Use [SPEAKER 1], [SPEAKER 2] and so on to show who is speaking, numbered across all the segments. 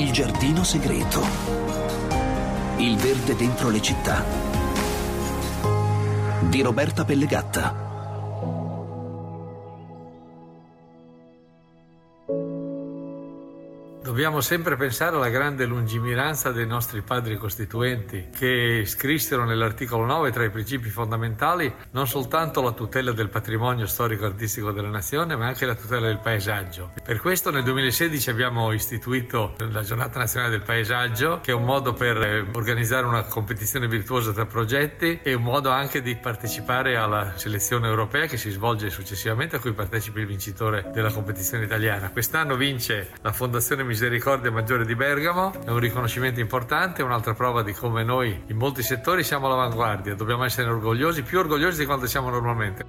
[SPEAKER 1] Il giardino segreto. Il verde dentro le città. Di Roberta Pellegatta.
[SPEAKER 2] Dobbiamo sempre pensare alla grande lungimiranza dei nostri padri costituenti, che scrissero nell'articolo 9 tra i principi fondamentali non soltanto la tutela del patrimonio storico-artistico della nazione, ma anche la tutela del paesaggio. Per questo nel 2016 abbiamo istituito la Giornata Nazionale del Paesaggio, che è un modo per eh, organizzare una competizione virtuosa tra progetti e un modo anche di partecipare alla selezione europea che si svolge successivamente, a cui partecipa il vincitore della competizione italiana. Quest'anno vince la Fondazione Misericordia Misericordia Maggiore di Bergamo, è un riconoscimento importante, un'altra prova di come noi in molti settori siamo all'avanguardia, dobbiamo essere orgogliosi, più orgogliosi di quanto siamo normalmente.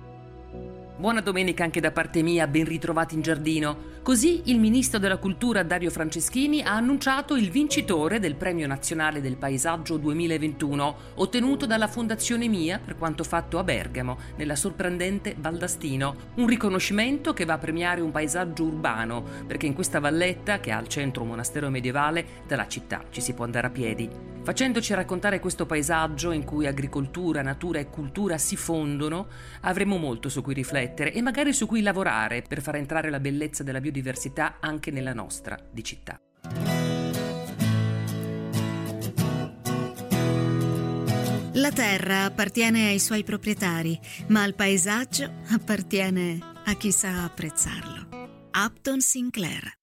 [SPEAKER 3] Buona domenica anche da parte mia, ben ritrovati in giardino. Così il ministro della cultura Dario Franceschini ha annunciato il vincitore del Premio Nazionale del Paesaggio 2021, ottenuto dalla Fondazione Mia per quanto fatto a Bergamo, nella sorprendente Valdastino. Un riconoscimento che va a premiare un paesaggio urbano, perché in questa valletta, che ha al centro un monastero medievale, dalla città ci si può andare a piedi. Facendoci raccontare questo paesaggio in cui agricoltura, natura e cultura si fondono, avremo molto su cui riflettere e magari su cui lavorare per far entrare la bellezza della biodiversità anche nella nostra di città.
[SPEAKER 4] La terra appartiene ai suoi proprietari, ma il paesaggio appartiene a chi sa apprezzarlo. Upton Sinclair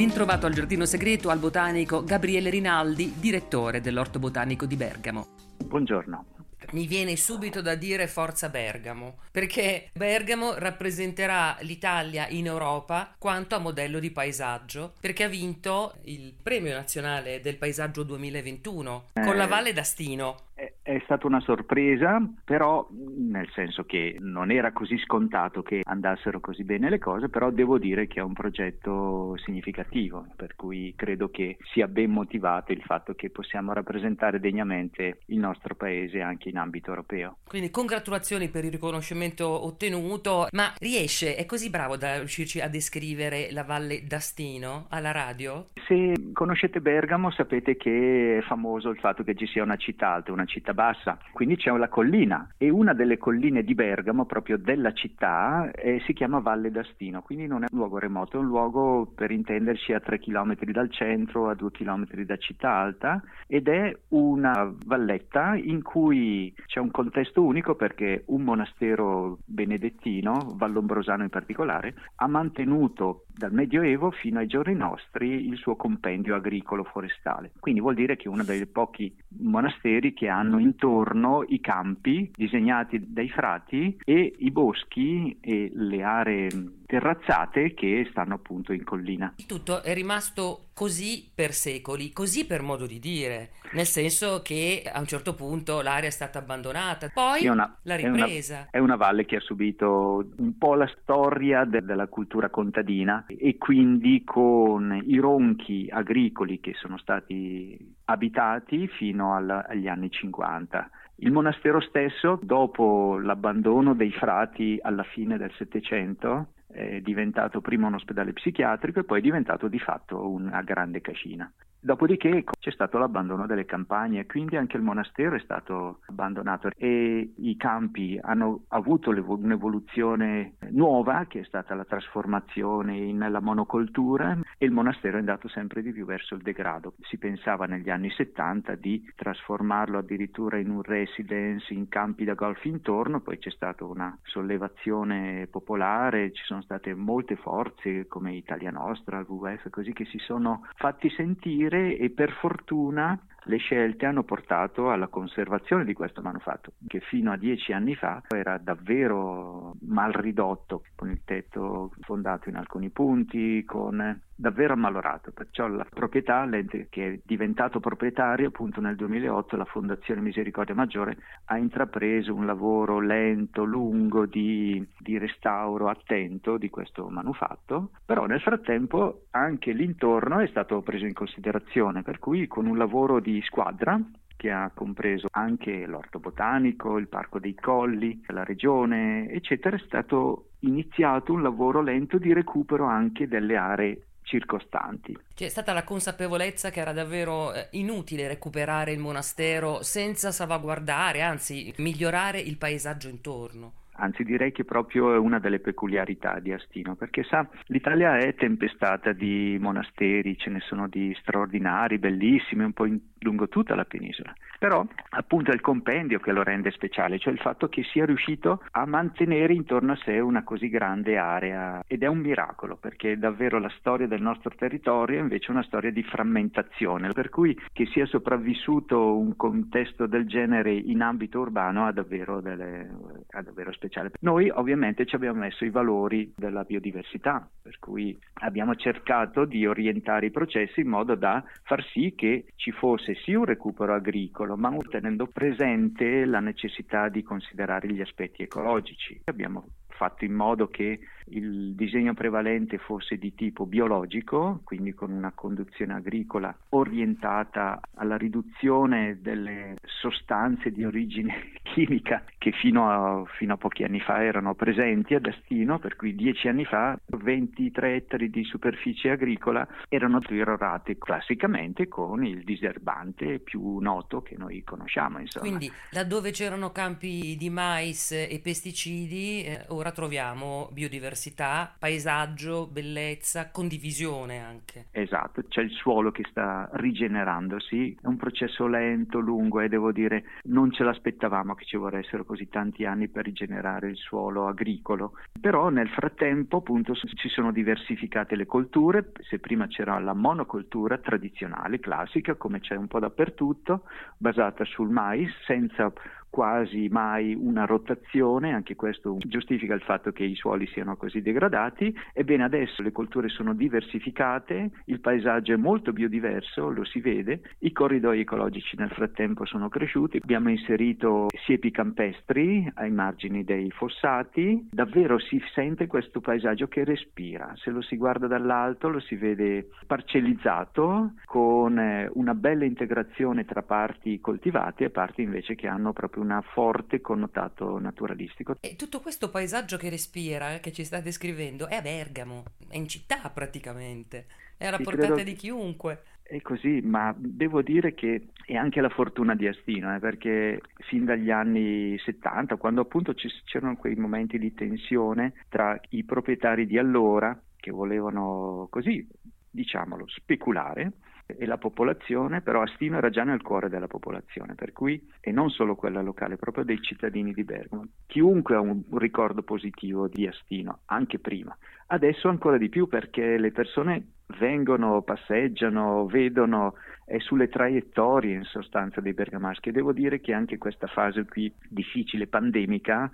[SPEAKER 3] Ben trovato al Giardino Segreto al botanico Gabriele Rinaldi, direttore dell'Orto Botanico di Bergamo.
[SPEAKER 5] Buongiorno.
[SPEAKER 3] Mi viene subito da dire Forza Bergamo, perché Bergamo rappresenterà l'Italia in Europa quanto a modello di paesaggio, perché ha vinto il Premio Nazionale del Paesaggio 2021 eh, con la Valle d'Astino.
[SPEAKER 5] È stata una sorpresa, però nel senso che non era così scontato che andassero così bene le cose, però devo dire che è un progetto significativo, per cui credo che sia ben motivato il fatto che possiamo rappresentare degnamente il nostro paese anche in ambito europeo.
[SPEAKER 3] Quindi congratulazioni per il riconoscimento ottenuto, ma riesce, è così bravo da riuscirci a descrivere la Valle d'Astino alla radio?
[SPEAKER 5] Se conoscete Bergamo sapete che è famoso il fatto che ci sia una città alta, una città bassa, quindi c'è la collina e una delle colline di Bergamo, proprio della città, eh, si chiama Valle d'Astino, quindi non è un luogo remoto, è un luogo per intenderci a 3 km dal centro, a 2 km da Città Alta ed è una valletta in cui c'è un contesto unico perché un monastero benedettino, vallombrosano in particolare, ha mantenuto dal Medioevo fino ai giorni nostri il suo compendio agricolo forestale. Quindi vuol dire che è uno dei pochi monasteri che hanno intorno i campi disegnati dai frati e i boschi e le aree terrazzate che stanno appunto in collina.
[SPEAKER 3] Tutto è rimasto così per secoli, così per modo di dire, nel senso che a un certo punto l'area è stata abbandonata, poi una, la ripresa.
[SPEAKER 5] È una, è una, valle che ha subito un po' la storia de, della cultura contadina e quindi con i ronchi agricoli che sono stati abitati fino alla, agli anni 50. Il monastero stesso, dopo l'abbandono dei frati alla fine del Settecento, è diventato prima un ospedale psichiatrico e poi è diventato di fatto una grande cascina. Dopodiché c'è stato l'abbandono delle campagne, quindi anche il monastero è stato abbandonato e i campi hanno avuto un'evoluzione nuova che è stata la trasformazione nella monocoltura e il monastero è andato sempre di più verso il degrado. Si pensava negli anni 70 di trasformarlo addirittura in un residence in campi da golf intorno, poi c'è stata una sollevazione popolare, ci sono state molte forze come Italia Nostra, WWF, così che si sono fatti sentire dire e per fortuna le scelte hanno portato alla conservazione di questo manufatto, che fino a dieci anni fa era davvero mal ridotto, con il tetto fondato in alcuni punti, con davvero ammalorato. Perciò la proprietà, l'ente che è diventato proprietario appunto nel 2008, la Fondazione Misericordia Maggiore, ha intrapreso un lavoro lento, lungo di, di restauro attento di questo manufatto, però nel frattempo anche l'intorno è stato preso in considerazione, per cui con un lavoro di squadra che ha compreso anche l'orto botanico, il parco dei colli, la regione, eccetera, è stato iniziato un lavoro lento di recupero anche delle aree circostanti.
[SPEAKER 3] C'è stata la consapevolezza che era davvero eh, inutile recuperare il monastero senza salvaguardare, anzi migliorare il paesaggio intorno
[SPEAKER 5] anzi direi che proprio è una delle peculiarità di Astino, perché sa, l'Italia è tempestata di monasteri, ce ne sono di straordinari, bellissimi, un po' in, lungo tutta la penisola. Però appunto è il compendio che lo rende speciale, cioè il fatto che sia riuscito a mantenere intorno a sé una così grande area ed è un miracolo perché davvero la storia del nostro territorio è invece una storia di frammentazione, per cui che sia sopravvissuto un contesto del genere in ambito urbano ha davvero, delle, ha davvero speciale. Noi ovviamente ci abbiamo messo i valori della biodiversità, per cui abbiamo cercato di orientare i processi in modo da far sì che ci fosse sì un recupero agricolo, ma tenendo presente la necessità di considerare gli aspetti ecologici. Abbiamo fatto in modo che il disegno prevalente fosse di tipo biologico, quindi con una conduzione agricola orientata alla riduzione delle sostanze di origine chimica che fino a, fino a pochi anni fa erano presenti ad Astino, per cui dieci anni fa 23 ettari di superficie agricola erano irrorate classicamente con il diserbante più noto che noi conosciamo. Insomma.
[SPEAKER 3] Quindi laddove c'erano campi di mais e pesticidi, eh, ora troviamo biodiversità biodiversità, paesaggio, bellezza, condivisione anche.
[SPEAKER 5] Esatto, c'è il suolo che sta rigenerandosi, è un processo lento, lungo e devo dire non ce l'aspettavamo che ci vorressero così tanti anni per rigenerare il suolo agricolo, però nel frattempo appunto ci sono diversificate le colture, se prima c'era la monocoltura tradizionale, classica, come c'è un po' dappertutto, basata sul mais, senza quasi mai una rotazione, anche questo giustifica il fatto che i suoli siano così degradati. Ebbene adesso le colture sono diversificate, il paesaggio è molto biodiverso, lo si vede, i corridoi ecologici nel frattempo sono cresciuti, abbiamo inserito siepi campestri ai margini dei fossati, davvero si sente questo paesaggio che respira, se lo si guarda dall'alto lo si vede parcellizzato con eh, una bella integrazione tra parti coltivate e parti invece che hanno proprio un forte connotato naturalistico.
[SPEAKER 3] E tutto questo paesaggio che respira, che ci sta descrivendo, è a Bergamo, è in città praticamente, è alla sì, portata di chiunque.
[SPEAKER 5] È così, ma devo dire che è anche la fortuna di Astino, eh, perché fin dagli anni 70, quando appunto c'erano quei momenti di tensione tra i proprietari di allora, che volevano così, diciamolo, speculare, e la popolazione, però Astino era già nel cuore della popolazione, per cui, e non solo quella locale, proprio dei cittadini di Bergamo. Chiunque ha un ricordo positivo di Astino, anche prima. Adesso ancora di più perché le persone vengono, passeggiano, vedono, è sulle traiettorie in sostanza dei bergamaschi e devo dire che anche questa fase qui difficile, pandemica,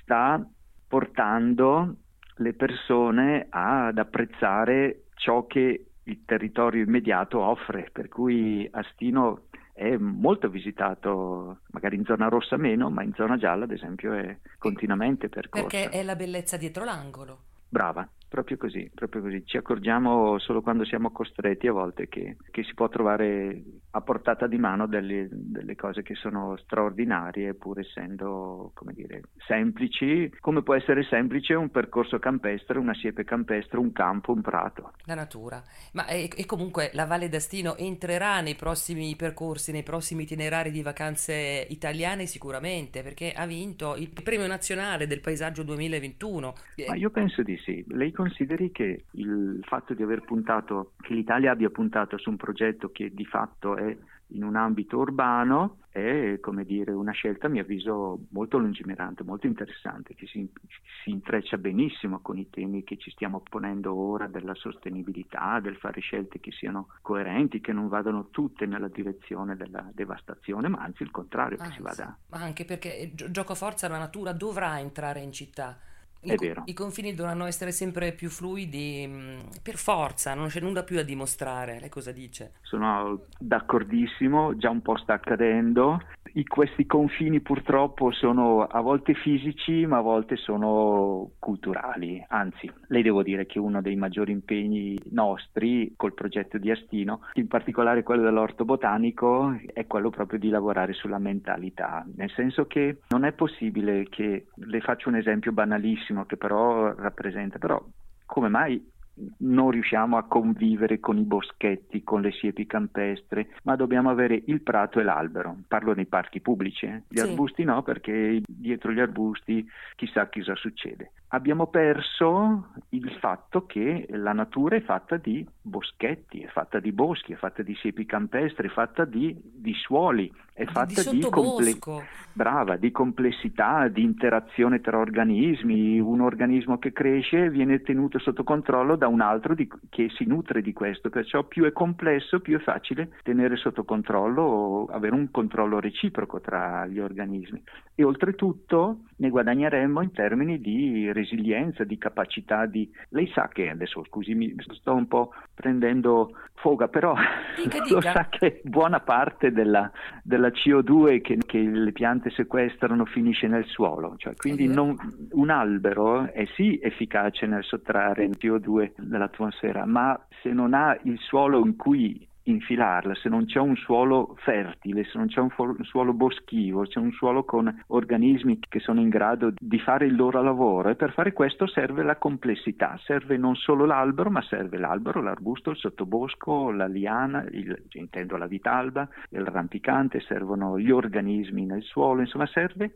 [SPEAKER 5] sta portando le persone ad apprezzare ciò che il territorio immediato offre, per cui Astino è molto visitato, magari in zona rossa meno, ma in zona gialla ad esempio è continuamente percorso.
[SPEAKER 3] Perché è la bellezza dietro l'angolo.
[SPEAKER 5] Brava, proprio così, proprio così. Ci accorgiamo solo quando siamo costretti a volte che, che si può trovare a portata di mano delle, delle, cose che sono straordinarie pur essendo, come dire, semplici, come può essere semplice un percorso campestre, una siepe campestre, un campo, un prato.
[SPEAKER 3] La natura. Ma e, e comunque la Valle d'Astino entrerà nei prossimi percorsi, nei prossimi itinerari di vacanze italiane sicuramente, perché ha vinto il premio nazionale del paesaggio 2021.
[SPEAKER 5] Ma io penso di sì. Lei consideri che il fatto di aver puntato, che l'Italia abbia puntato su un progetto che di fatto è in un ambito urbano è come dire, una scelta a mio avviso molto lungimirante, molto interessante, che si, si, intreccia benissimo con i temi che ci stiamo ponendo ora della sostenibilità, del fare scelte che siano coerenti, che non vadano tutte nella direzione della devastazione, ma anzi il contrario, anzi, che si vada.
[SPEAKER 3] Ma anche perché gioco forza la natura dovrà entrare in città
[SPEAKER 5] è vero.
[SPEAKER 3] I confini dovranno essere sempre più fluidi mm, per forza, non c'è nulla più da dimostrare. Lei cosa dice?
[SPEAKER 5] Sono d'accordissimo, già un po' sta accadendo. I, questi confini purtroppo sono a volte fisici, ma a volte sono culturali. Anzi, le devo dire che uno dei maggiori impegni nostri col progetto di Astino, in particolare quello dell'orto botanico, è quello proprio di lavorare sulla mentalità. Nel senso che non è possibile che, le faccio un esempio banalissimo, che però rappresenta, però come mai non riusciamo a convivere con i boschetti, con le siepi campestre, ma dobbiamo avere il prato e l'albero. Parlo dei parchi pubblici, eh? gli sì. arbusti no, perché dietro gli arbusti chissà cosa succede. Abbiamo perso il fatto che la natura è fatta di boschetti, è fatta di boschi, è fatta di siepi campestre, è fatta di, di suoli, è fatta di, di, comple- brava, di complessità, di interazione tra organismi. Un organismo che cresce viene tenuto sotto controllo da un altro di, che si nutre di questo, perciò più è complesso, più è facile tenere sotto controllo o avere un controllo reciproco tra gli organismi. E oltretutto ne guadagneremmo in termini di resilienza, di capacità di... Lei sa che adesso, scusi, mi sto un po' prendendo foga, però dica, dica. lo sa che buona parte della, della CO2 che, che, le piante sequestrano finisce nel suolo, cioè, quindi non, un albero è sì efficace nel sottrarre il CO2 dall'atmosfera, ma se non ha il suolo in cui infilarla, se non c'è un suolo fertile, se non c'è un, fu- un, suolo boschivo, c'è un suolo con organismi che sono in grado di fare il loro lavoro e per fare questo serve la complessità, serve non solo l'albero, ma serve l'albero, l'arbusto, il sottobosco, la liana, il, intendo la vitalba, il rampicante, servono gli organismi nel suolo, insomma serve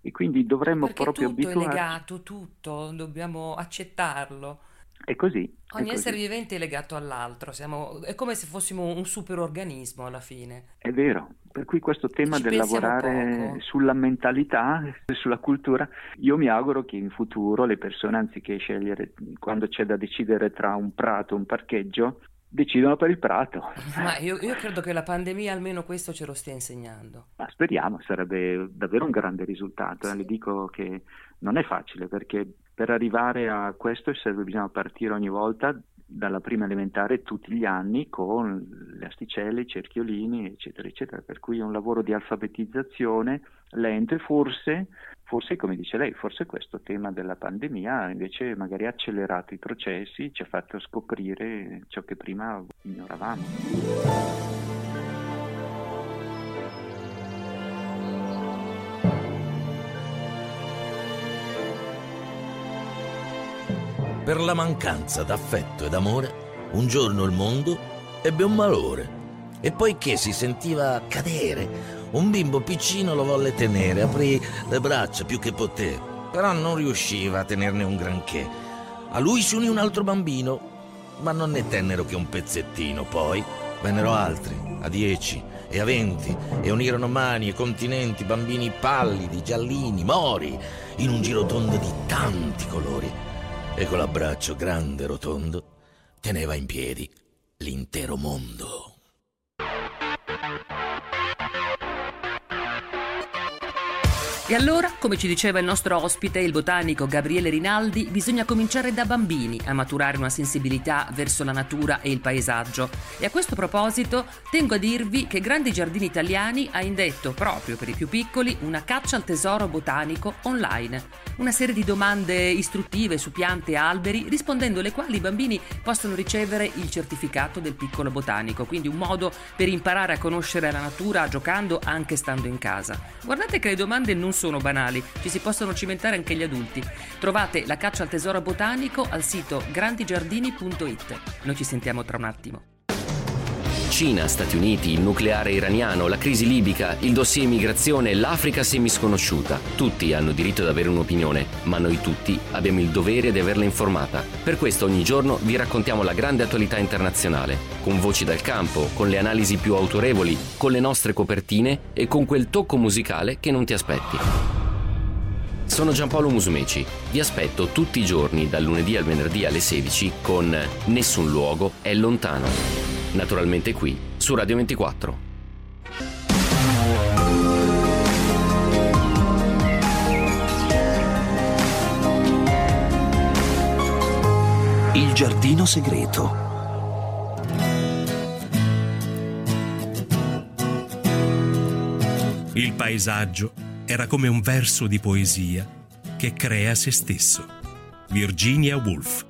[SPEAKER 5] e quindi dovremmo
[SPEAKER 3] Perché
[SPEAKER 5] proprio
[SPEAKER 3] tutto
[SPEAKER 5] abituarci.
[SPEAKER 3] è legato, tutto, dobbiamo accettarlo.
[SPEAKER 5] È così.
[SPEAKER 3] Ogni essere vivente è legato all'altro, siamo, è come se fossimo un superorganismo alla fine.
[SPEAKER 5] È vero, per cui questo tema del lavorare
[SPEAKER 3] poco.
[SPEAKER 5] sulla mentalità, sulla cultura, io mi auguro che in futuro le persone, anziché scegliere quando c'è da decidere tra un prato e un parcheggio, decidono per il prato.
[SPEAKER 3] Ma io, io credo che la pandemia almeno questo ce lo stia insegnando.
[SPEAKER 5] Ma speriamo, sarebbe davvero un grande risultato. eh. Le dico che non è facile perché per arrivare a questo serve, bisogna partire ogni volta dalla prima elementare tutti gli anni con le asticelle, i cerchiolini, eccetera, eccetera. Per cui è un lavoro di alfabetizzazione lento e forse, forse come dice lei, forse questo tema della pandemia invece magari ha accelerato i processi, ci ha fatto scoprire ciò che prima ignoravamo.
[SPEAKER 6] Per la mancanza d'affetto ed amore, un giorno il mondo ebbe un malore. E poiché si sentiva cadere, un bimbo piccino lo volle tenere, aprì le braccia più che poté, però non riusciva a tenerne un granché. A lui si unì un altro bambino, ma non ne tennero che un pezzettino. Poi vennero altri, a dieci e a venti, e unirono mani e continenti, bambini pallidi, giallini, mori, in un girotondo di tanti colori. E con l'abbraccio grande e rotondo teneva in piedi l'intero mondo.
[SPEAKER 3] E allora, come ci diceva il nostro ospite, il botanico Gabriele Rinaldi, bisogna cominciare da bambini a maturare una sensibilità verso la natura e il paesaggio. E a questo proposito tengo a dirvi che Grandi Giardini Italiani ha indetto proprio per i più piccoli una caccia al tesoro botanico online. Una serie di domande istruttive su piante e alberi, rispondendo alle quali i bambini possono ricevere il certificato del piccolo botanico, quindi un modo per imparare a conoscere la natura giocando anche stando in casa. Guardate che le domande non sono banali, ci si possono cimentare anche gli adulti. Trovate la caccia al tesoro botanico al sito grandigiardini.it. Noi ci sentiamo tra un attimo.
[SPEAKER 7] Cina, Stati Uniti, il nucleare iraniano, la crisi libica, il dossier immigrazione, l'Africa semisconosciuta. Tutti hanno diritto ad avere un'opinione, ma noi tutti abbiamo il dovere di averla informata. Per questo ogni giorno vi raccontiamo la grande attualità internazionale, con voci dal campo, con le analisi più autorevoli, con le nostre copertine e con quel tocco musicale che non ti aspetti. Sono Giampaolo Musumeci. Vi aspetto tutti i giorni, dal lunedì al venerdì alle 16, con Nessun luogo è lontano. Naturalmente qui, su Radio 24.
[SPEAKER 1] Il giardino segreto.
[SPEAKER 8] Il paesaggio era come un verso di poesia che crea se stesso. Virginia Woolf.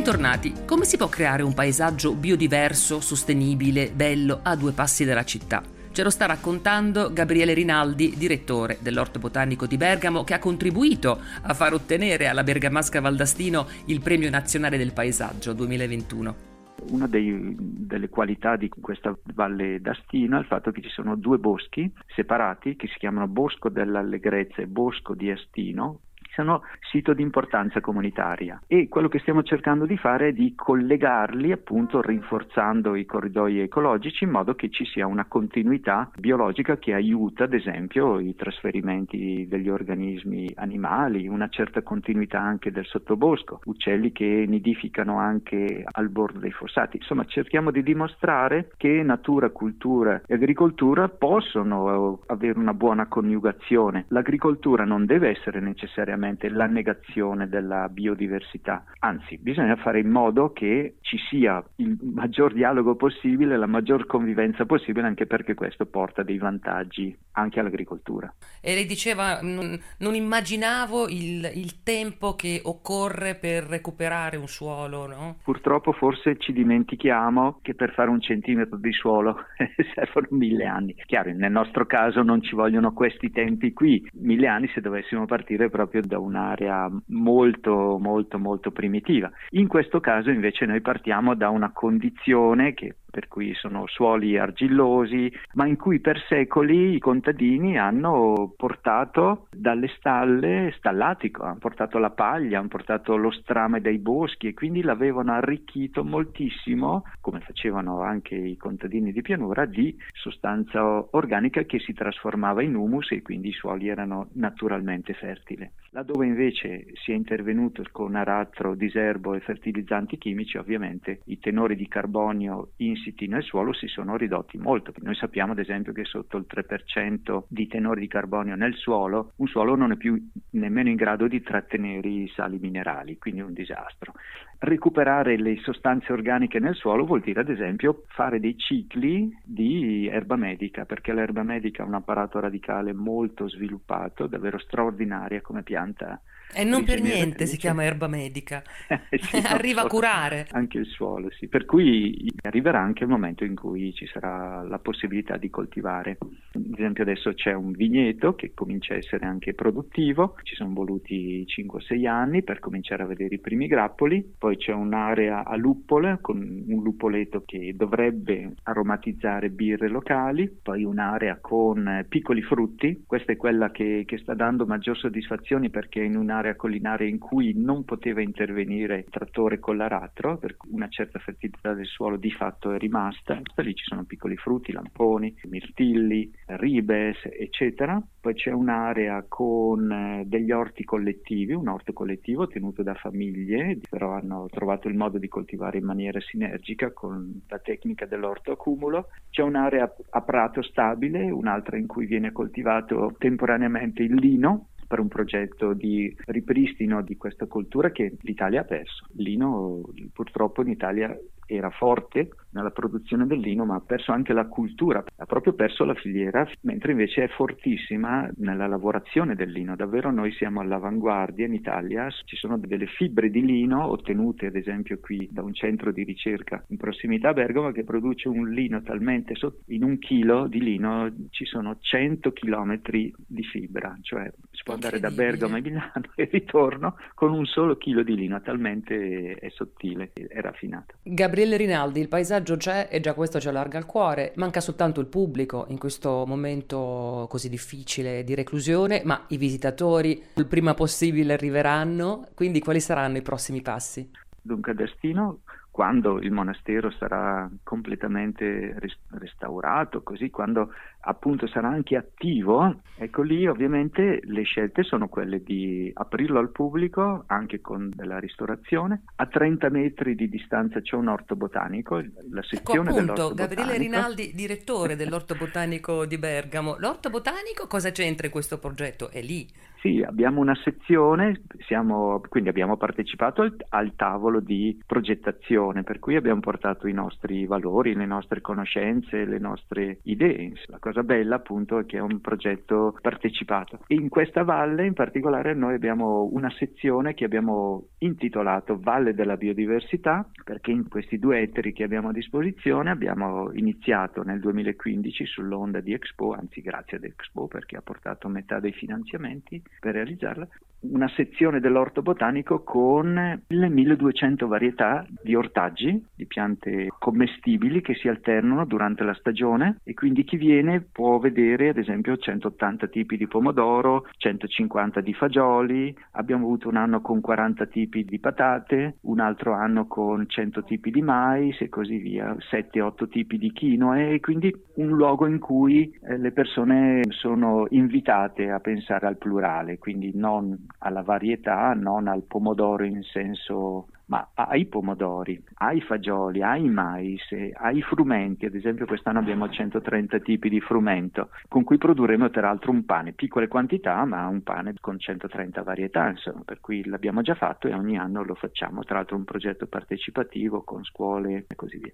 [SPEAKER 3] Bentornati. Come si può creare un paesaggio biodiverso, sostenibile, bello a due passi dalla città? Ce lo sta raccontando Gabriele Rinaldi, direttore dell'Orto Botanico di Bergamo, che ha contribuito a far ottenere alla Bergamasca Valdastino il Premio Nazionale del Paesaggio 2021.
[SPEAKER 5] Una dei, delle qualità di questa Valle d'Astino è il fatto che ci sono due boschi separati che si chiamano Bosco dell'Allegrezza e Bosco di Astino, sono sito di importanza comunitaria e quello che stiamo cercando di fare è di collegarli appunto rinforzando i corridoi ecologici in modo che ci sia una continuità biologica che aiuta ad esempio i trasferimenti degli organismi animali, una certa continuità anche del sottobosco, uccelli che nidificano anche al bordo dei fossati. Insomma cerchiamo di dimostrare che natura, cultura e agricoltura possono avere una buona coniugazione. L'agricoltura non deve essere necessariamente assolutamente la negazione della biodiversità, anzi bisogna fare in modo che ci sia il maggior dialogo possibile, la maggior convivenza possibile, anche perché questo porta dei vantaggi anche all'agricoltura.
[SPEAKER 3] E lei diceva, non, non immaginavo il, il, tempo che occorre per recuperare un suolo, no?
[SPEAKER 5] Purtroppo forse ci dimentichiamo che per fare un centimetro di suolo servono mille anni. Chiaro, nel nostro caso non ci vogliono questi tempi qui, mille anni se dovessimo partire proprio da un'area molto molto molto primitiva. In questo caso invece noi partiamo da una condizione che per cui sono suoli argillosi, ma in cui per secoli i contadini hanno portato dalle stalle stallatico, hanno portato la paglia, hanno portato lo strame dai boschi e quindi l'avevano arricchito moltissimo, come facevano anche i contadini di pianura, di sostanza organica che si trasformava in humus e quindi i suoli erano naturalmente fertili. Laddove invece si è intervenuto con aratro, diserbo e fertilizzanti chimici, ovviamente i tenori di carbonio insiti nel suolo si sono ridotti molto. Noi sappiamo ad esempio che sotto il 3% di tenori di carbonio nel suolo, un suolo non è più nemmeno in grado di trattenere i sali minerali, quindi un disastro. Recuperare le sostanze organiche nel suolo vuol dire ad esempio fare dei cicli di erba medica, perché l'erba medica ha un apparato radicale molto sviluppato, davvero straordinaria come pianta
[SPEAKER 3] e non per niente si chiama erba medica, sì, arriva a curare.
[SPEAKER 5] Anche il suolo, sì. Per cui arriverà anche il momento in cui ci sarà la possibilità di coltivare. Ad esempio adesso c'è un vigneto che comincia a essere anche produttivo, ci sono voluti 5-6 anni per cominciare a vedere i primi grappoli, poi c'è un'area a luppole con un lupoleto che dovrebbe aromatizzare birre locali, poi un'area con piccoli frutti, questa è quella che, che sta dando maggior soddisfazione perché in un'area un'area collinare in cui non poteva intervenire il trattore con l'aratro, per cui una certa fertilità del suolo di fatto è rimasta. Lì ci sono piccoli frutti, lamponi, mirtilli, ribes, eccetera. Poi c'è un'area con eh, degli orti collettivi, un orto collettivo tenuto da famiglie, però hanno trovato il modo di coltivare in maniera sinergica con la tecnica dell'orto accumulo. C'è un'area a prato stabile, un'altra in cui viene coltivato temporaneamente il lino, per un progetto di ripristino di questa cultura che l'Italia ha perso. Lino purtroppo in Italia era forte nella produzione del lino, ma ha perso anche la cultura, ha proprio perso la filiera, mentre invece è fortissima nella lavorazione del lino. Davvero noi siamo all'avanguardia in Italia, ci sono delle fibre di lino ottenute ad esempio qui da un centro di ricerca in prossimità a Bergamo che produce un lino talmente sotto, in un chilo di lino ci sono 100 chilometri di fibra, cioè può andare da Bergamo a Milano e ritorno con un solo chilo di lino, talmente è sottile e raffinato.
[SPEAKER 3] Gabriele Rinaldi, il paesaggio c'è e già questo ci allarga il cuore. Manca soltanto il pubblico in questo momento così difficile di reclusione, ma i visitatori il prima possibile arriveranno. Quindi quali saranno i prossimi passi?
[SPEAKER 5] Dunque, Destino quando il monastero sarà completamente restaurato, così quando appunto sarà anche attivo, ecco lì ovviamente le scelte sono quelle di aprirlo al pubblico anche con della ristorazione. A 30 metri di distanza c'è un orto botanico, la sezione
[SPEAKER 3] ecco appunto,
[SPEAKER 5] Gabriele
[SPEAKER 3] Rinaldi, direttore dell'orto botanico di Bergamo. L'orto botanico cosa c'entra in questo progetto? È lì.
[SPEAKER 5] Sì, abbiamo una sezione, siamo, quindi abbiamo partecipato al, al, tavolo di progettazione, per cui abbiamo portato i nostri valori, le nostre conoscenze, le nostre idee. La cosa bella appunto è che è un progetto partecipato. In questa valle in particolare noi abbiamo una sezione che abbiamo intitolato Valle della Biodiversità perché in questi due ettari che abbiamo a disposizione abbiamo iniziato nel 2015 sull'onda di Expo, anzi grazie ad Expo perché ha portato metà dei finanziamenti per realizzarla, una sezione dell'orto botanico con le 1200 varietà di ortaggi, di piante commestibili che si alternano durante la stagione. E quindi chi viene può vedere ad esempio 180 tipi di pomodoro, 150 di fagioli, abbiamo avuto un anno con 40 tipi di patate, un altro anno con 100 tipi di mais e così via, 7-8 tipi di quinoa. E quindi un luogo in cui eh, le persone sono invitate a pensare al plurale, quindi non alla varietà, non al pomodoro in senso ma ai pomodori, ai fagioli, ai mais, ai frumenti, ad esempio quest'anno abbiamo 130 tipi di frumento, con cui produrremo tra l'altro un pane, piccole quantità, ma un pane con 130 varietà, insomma, per cui l'abbiamo già fatto e ogni anno lo facciamo, tra l'altro un progetto partecipativo con scuole e così via.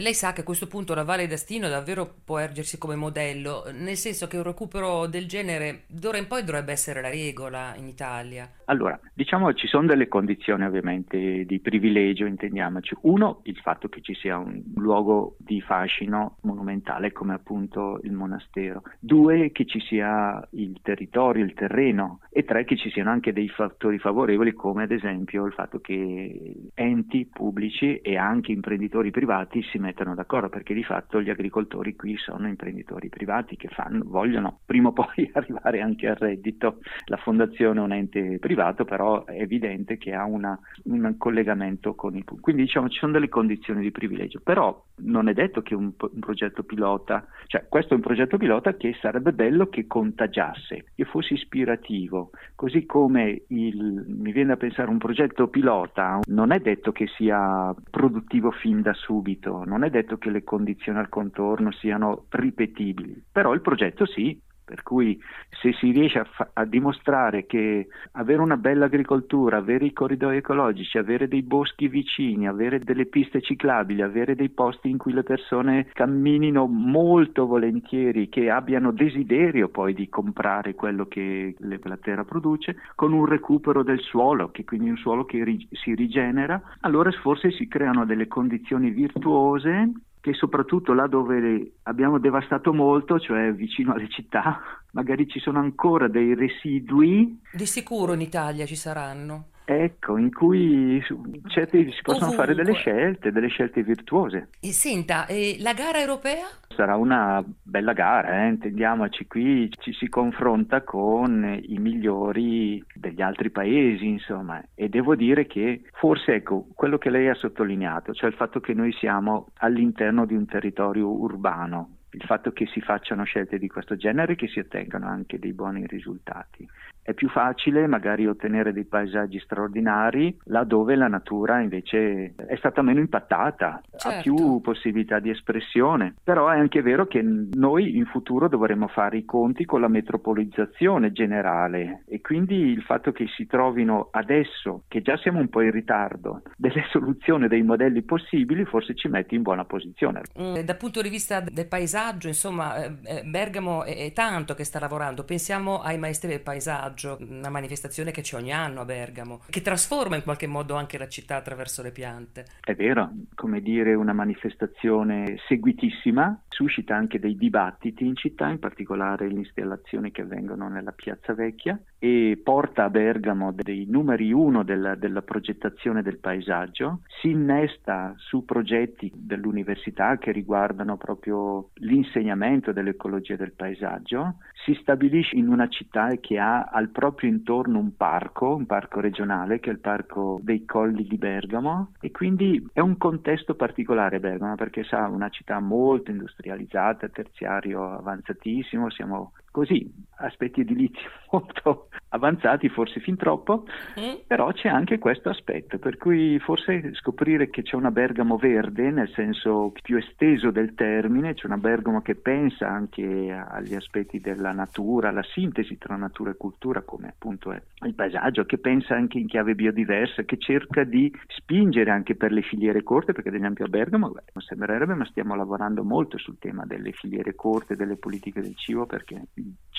[SPEAKER 3] Lei sa che a questo punto la Valle d'Astino davvero può ergersi come modello, nel senso che un recupero del genere d'ora in poi dovrebbe essere la regola in Italia.
[SPEAKER 5] Allora, diciamo ci sono delle condizioni ovviamente di privilegio, intendiamoci. Uno, il fatto che ci sia un luogo di fascino monumentale come appunto il monastero. Due, che ci sia il territorio, il terreno. E tre, che ci siano anche dei fattori favorevoli come ad esempio il fatto che enti pubblici e anche imprenditori privati si mettano d'accordo perché di fatto gli agricoltori qui sono imprenditori privati che fanno, vogliono prima o poi arrivare anche al reddito. La fondazione è un ente privato però è evidente che ha una, un collegamento con i pubblici. Quindi diciamo ci sono delle condizioni di privilegio, però non è detto che un, un progetto pilota, cioè questo è un progetto pilota che sarebbe bello che contagiasse, che fosse ispirativo, così come il, mi viene a pensare un progetto pilota non è detto che sia produttivo fin da subito, non è detto che le condizioni al contorno siano ripetibili, però il progetto sì, per cui se si riesce a, fa- a, dimostrare che avere una bella agricoltura, avere i corridoi ecologici, avere dei boschi vicini, avere delle piste ciclabili, avere dei posti in cui le persone camminino molto volentieri, che abbiano desiderio poi di comprare quello che le, la terra produce, con un recupero del suolo, che quindi un suolo che ri- si rigenera, allora forse si creano delle condizioni virtuose che soprattutto là dove abbiamo devastato molto, cioè vicino alle città, magari ci sono ancora dei residui.
[SPEAKER 3] Di sicuro in Italia ci saranno.
[SPEAKER 5] Ecco, in cui certi si possono Ovunque. fare delle scelte, delle scelte virtuose.
[SPEAKER 3] E senta, e la gara europea?
[SPEAKER 5] Sarà una bella gara, eh? intendiamoci, qui ci si confronta con i migliori degli altri paesi, insomma, e devo dire che forse, ecco, quello che lei ha sottolineato, cioè il fatto che noi siamo all'interno di un territorio urbano, il fatto che si facciano scelte di questo genere e che si ottengano anche dei buoni risultati. È più facile magari ottenere dei paesaggi straordinari laddove la natura invece è stata meno impattata, certo. ha più possibilità di espressione. Però è anche vero che noi in futuro dovremo fare i conti con la metropolizzazione generale e quindi il fatto che si trovino adesso, che già siamo un po' in ritardo, delle soluzioni, dei modelli possibili, forse ci mette in buona posizione.
[SPEAKER 3] Mm, dal punto di vista del paesaggio, insomma, eh, eh, Bergamo è, è tanto che sta lavorando. Pensiamo ai maestri del paesaggio viaggio, una manifestazione che c'è ogni anno a Bergamo, che trasforma in qualche modo anche la città attraverso le piante.
[SPEAKER 5] È vero, come dire, una manifestazione seguitissima, suscita anche dei dibattiti in città, in particolare le installazioni che avvengono nella Piazza Vecchia e porta a Bergamo dei numeri uno della, della progettazione del paesaggio, si innesta su progetti dell'università che riguardano proprio l'insegnamento dell'ecologia del paesaggio, si stabilisce in una città che ha al proprio intorno un parco, un parco regionale che è il parco dei Colli di Bergamo. E quindi è un contesto particolare Bergamo perché sa una città molto industrializzata, terziario avanzatissimo, siamo così aspetti edilizi molto avanzati, forse fin troppo, mm. però c'è anche questo aspetto, per cui forse scoprire che c'è una Bergamo verde, nel senso più esteso del termine, c'è una Bergamo che pensa anche agli aspetti della natura, alla sintesi tra natura e cultura, come appunto è il paesaggio, che pensa anche in chiave biodiversa, che cerca di spingere anche per le filiere corte, perché ad esempio a Bergamo, beh, non sembrerebbe, ma stiamo lavorando molto sul tema delle filiere corte, delle politiche del cibo, perché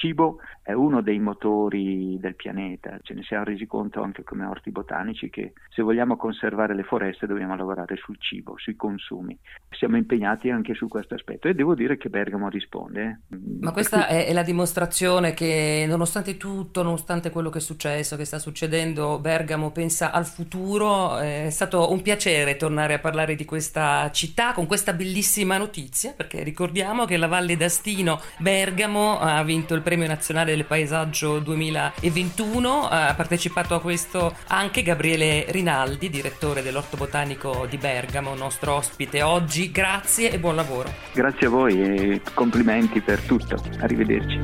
[SPEAKER 5] cibo è uno dei motori del pianeta, ce ne siamo resi conto anche come orti botanici che se vogliamo conservare le foreste dobbiamo lavorare sul cibo, sui consumi. Siamo impegnati anche su questo aspetto e devo dire che Bergamo risponde.
[SPEAKER 3] Eh. Ma questa è, la dimostrazione che nonostante tutto, nonostante quello che è successo, che sta succedendo, Bergamo pensa al futuro. È stato un piacere tornare a parlare di questa città con questa bellissima notizia, perché ricordiamo che la Valle d'Astino Bergamo ha vinto il premio nazionale del paesaggio 2021. Ha partecipato a questo anche Gabriele Rinaldi, direttore dell'Orto Botanico di Bergamo, nostro ospite oggi. Grazie e buon lavoro.
[SPEAKER 5] Grazie a voi e complimenti per tutto. Arrivederci.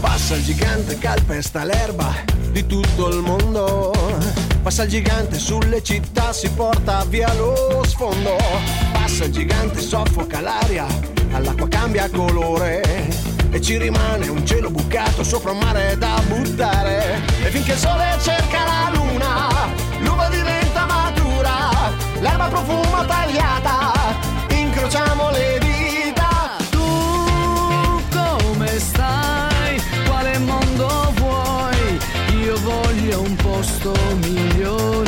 [SPEAKER 9] Passa il gigante, calpesta l'erba di tutto il mondo. Passa il gigante sulle città, si porta via lo sfondo. Passa il gigante, soffoca l'aria, all'acqua cambia colore e ci rimane un cielo bucato sopra un mare da buttare. E finché il sole cerca la luna, l'uva diventa matura, l'erba profuma tagliata, incrociamo le dita.
[SPEAKER 10] Tu come stai? Quale mondo vuoi? Io voglio un posto migliore.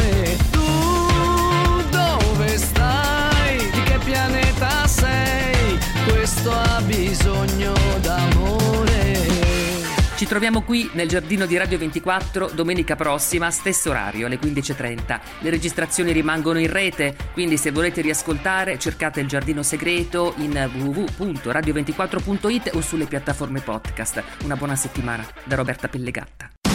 [SPEAKER 3] Troviamo qui nel giardino di Radio 24 domenica prossima, stesso orario, alle 15.30. Le registrazioni rimangono in rete, quindi se volete riascoltare cercate il giardino segreto in www.radio24.it o sulle piattaforme podcast. Una buona settimana da Roberta Pellegatta.